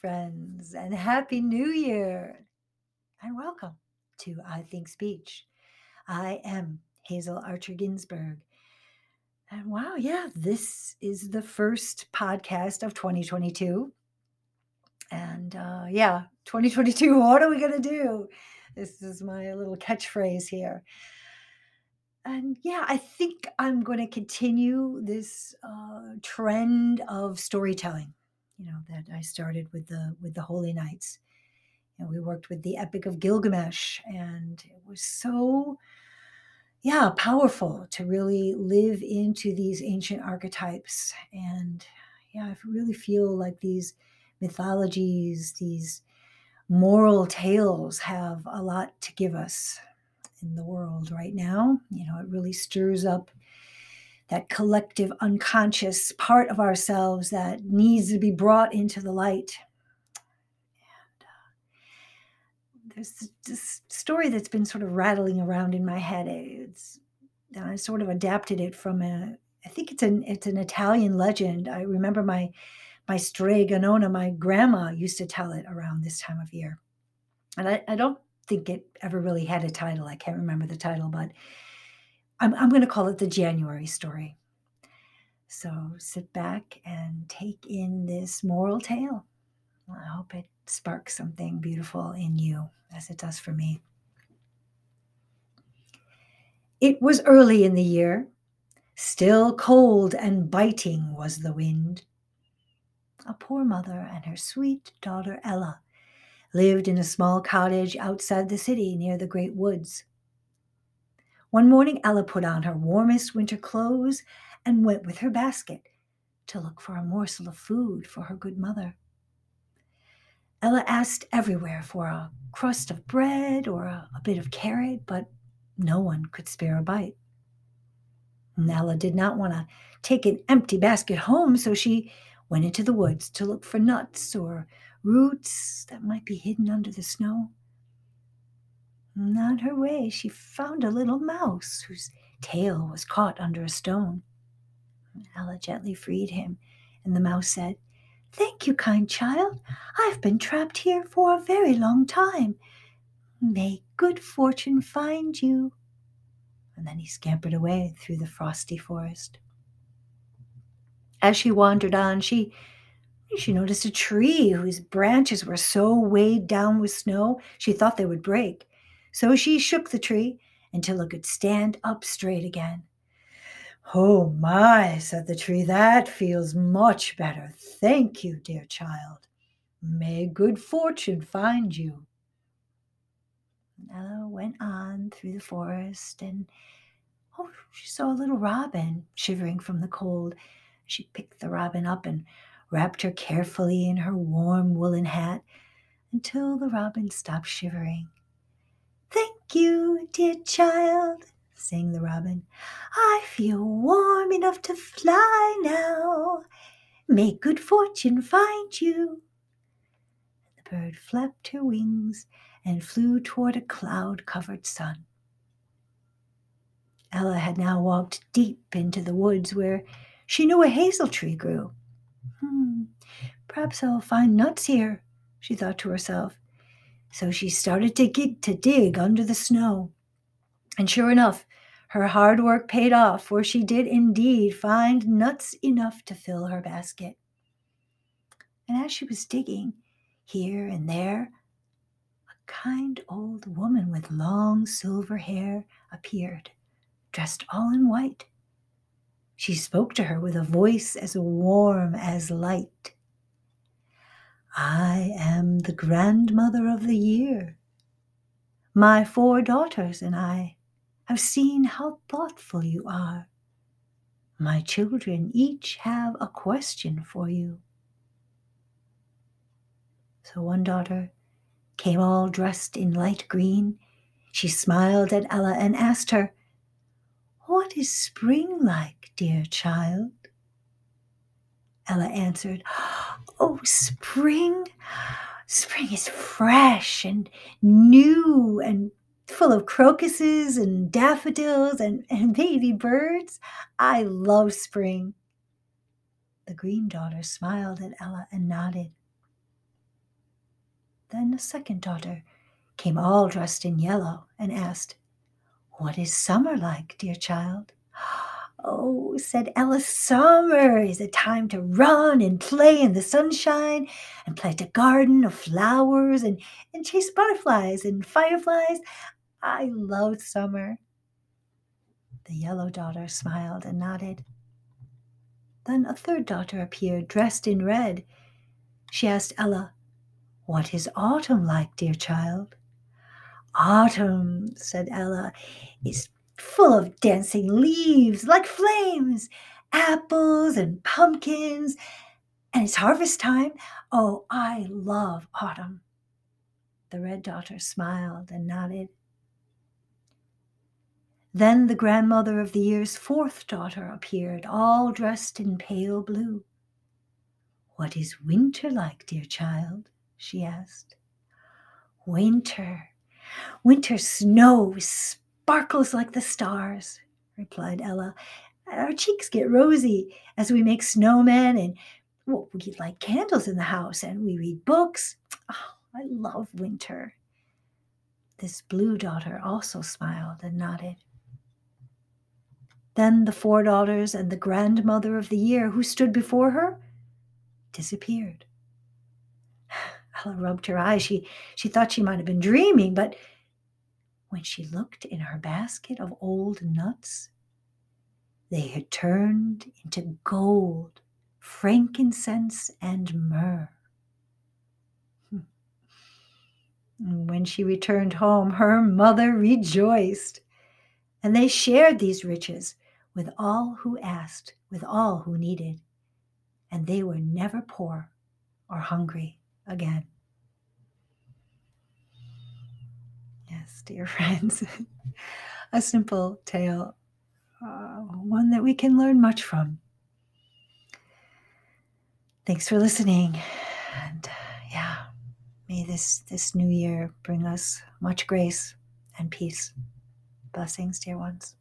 friends, and Happy New Year, and welcome to I Think Speech. I am Hazel Archer Ginsberg. And wow, yeah, this is the first podcast of 2022. And uh, yeah, 2022, what are we going to do? This is my little catchphrase here. And yeah, I think I'm going to continue this uh, trend of storytelling you know that I started with the with the Holy Nights. And we worked with the Epic of Gilgamesh, and it was so yeah powerful to really live into these ancient archetypes and yeah i really feel like these mythologies these moral tales have a lot to give us in the world right now you know it really stirs up that collective unconscious part of ourselves that needs to be brought into the light. And uh, there's this story that's been sort of rattling around in my head. It's I sort of adapted it from a I think it's an it's an Italian legend. I remember my my strega nonna, my grandma used to tell it around this time of year. And I, I don't think it ever really had a title. I can't remember the title, but I'm, I'm going to call it the January story. So sit back and take in this moral tale. I hope it sparks something beautiful in you as it does for me. It was early in the year. Still cold and biting was the wind. A poor mother and her sweet daughter Ella lived in a small cottage outside the city near the great woods. One morning, Ella put on her warmest winter clothes and went with her basket to look for a morsel of food for her good mother. Ella asked everywhere for a crust of bread or a, a bit of carrot, but no one could spare a bite. And Ella did not want to take an empty basket home, so she went into the woods to look for nuts or roots that might be hidden under the snow. And on her way, she found a little mouse whose tail was caught under a stone. Ella gently freed him, and the mouse said, Thank you, kind child. I've been trapped here for a very long time. May good fortune find you. And then he scampered away through the frosty forest. As she wandered on, she she noticed a tree whose branches were so weighed down with snow she thought they would break. So she shook the tree until it could stand up straight again. Oh my, said the tree, that feels much better. Thank you, dear child. May good fortune find you. Ella went on through the forest and oh, she saw a little robin shivering from the cold. She picked the robin up and wrapped her carefully in her warm woolen hat until the robin stopped shivering. Thank you, dear child, sang the robin. I feel warm enough to fly now. May good fortune find you. The bird flapped her wings and flew toward a cloud covered sun. Ella had now walked deep into the woods where she knew a hazel tree grew. Hmm, perhaps I'll find nuts here, she thought to herself. So she started to get to dig under the snow. And sure enough, her hard work paid off, for she did indeed find nuts enough to fill her basket. And as she was digging here and there, a kind old woman with long silver hair appeared, dressed all in white. She spoke to her with a voice as warm as light. I am the grandmother of the year. My four daughters and I have seen how thoughtful you are. My children each have a question for you. So one daughter came all dressed in light green. She smiled at Ella and asked her, What is spring like, dear child? Ella answered, Oh, spring. Spring is fresh and new and full of crocuses and daffodils and, and baby birds. I love spring. The green daughter smiled at Ella and nodded. Then the second daughter came all dressed in yellow and asked, What is summer like, dear child? Oh, said Ella, summer is a time to run and play in the sunshine and plant a garden of flowers and, and chase butterflies and fireflies. I love summer. The yellow daughter smiled and nodded. Then a third daughter appeared, dressed in red. She asked Ella, What is autumn like, dear child? Autumn, said Ella, is full of dancing leaves like flames, apples and pumpkins, and it's harvest time. Oh, I love autumn. The red daughter smiled and nodded. Then the grandmother of the year's fourth daughter appeared, all dressed in pale blue. What is winter like, dear child? she asked. Winter. Winter snow sparkles like the stars, replied Ella. Our cheeks get rosy as we make snowmen and well, we light candles in the house and we read books. Oh, I love winter. This blue daughter also smiled and nodded. Then the four daughters and the grandmother of the year who stood before her disappeared. Ella rubbed her eyes. She, she thought she might have been dreaming, but when she looked in her basket of old nuts, they had turned into gold, frankincense, and myrrh. Hmm. When she returned home, her mother rejoiced, and they shared these riches with all who asked, with all who needed, and they were never poor or hungry again. Yes, dear friends, a simple tale, uh, one that we can learn much from. Thanks for listening, and uh, yeah, may this this new year bring us much grace and peace. Blessings, dear ones.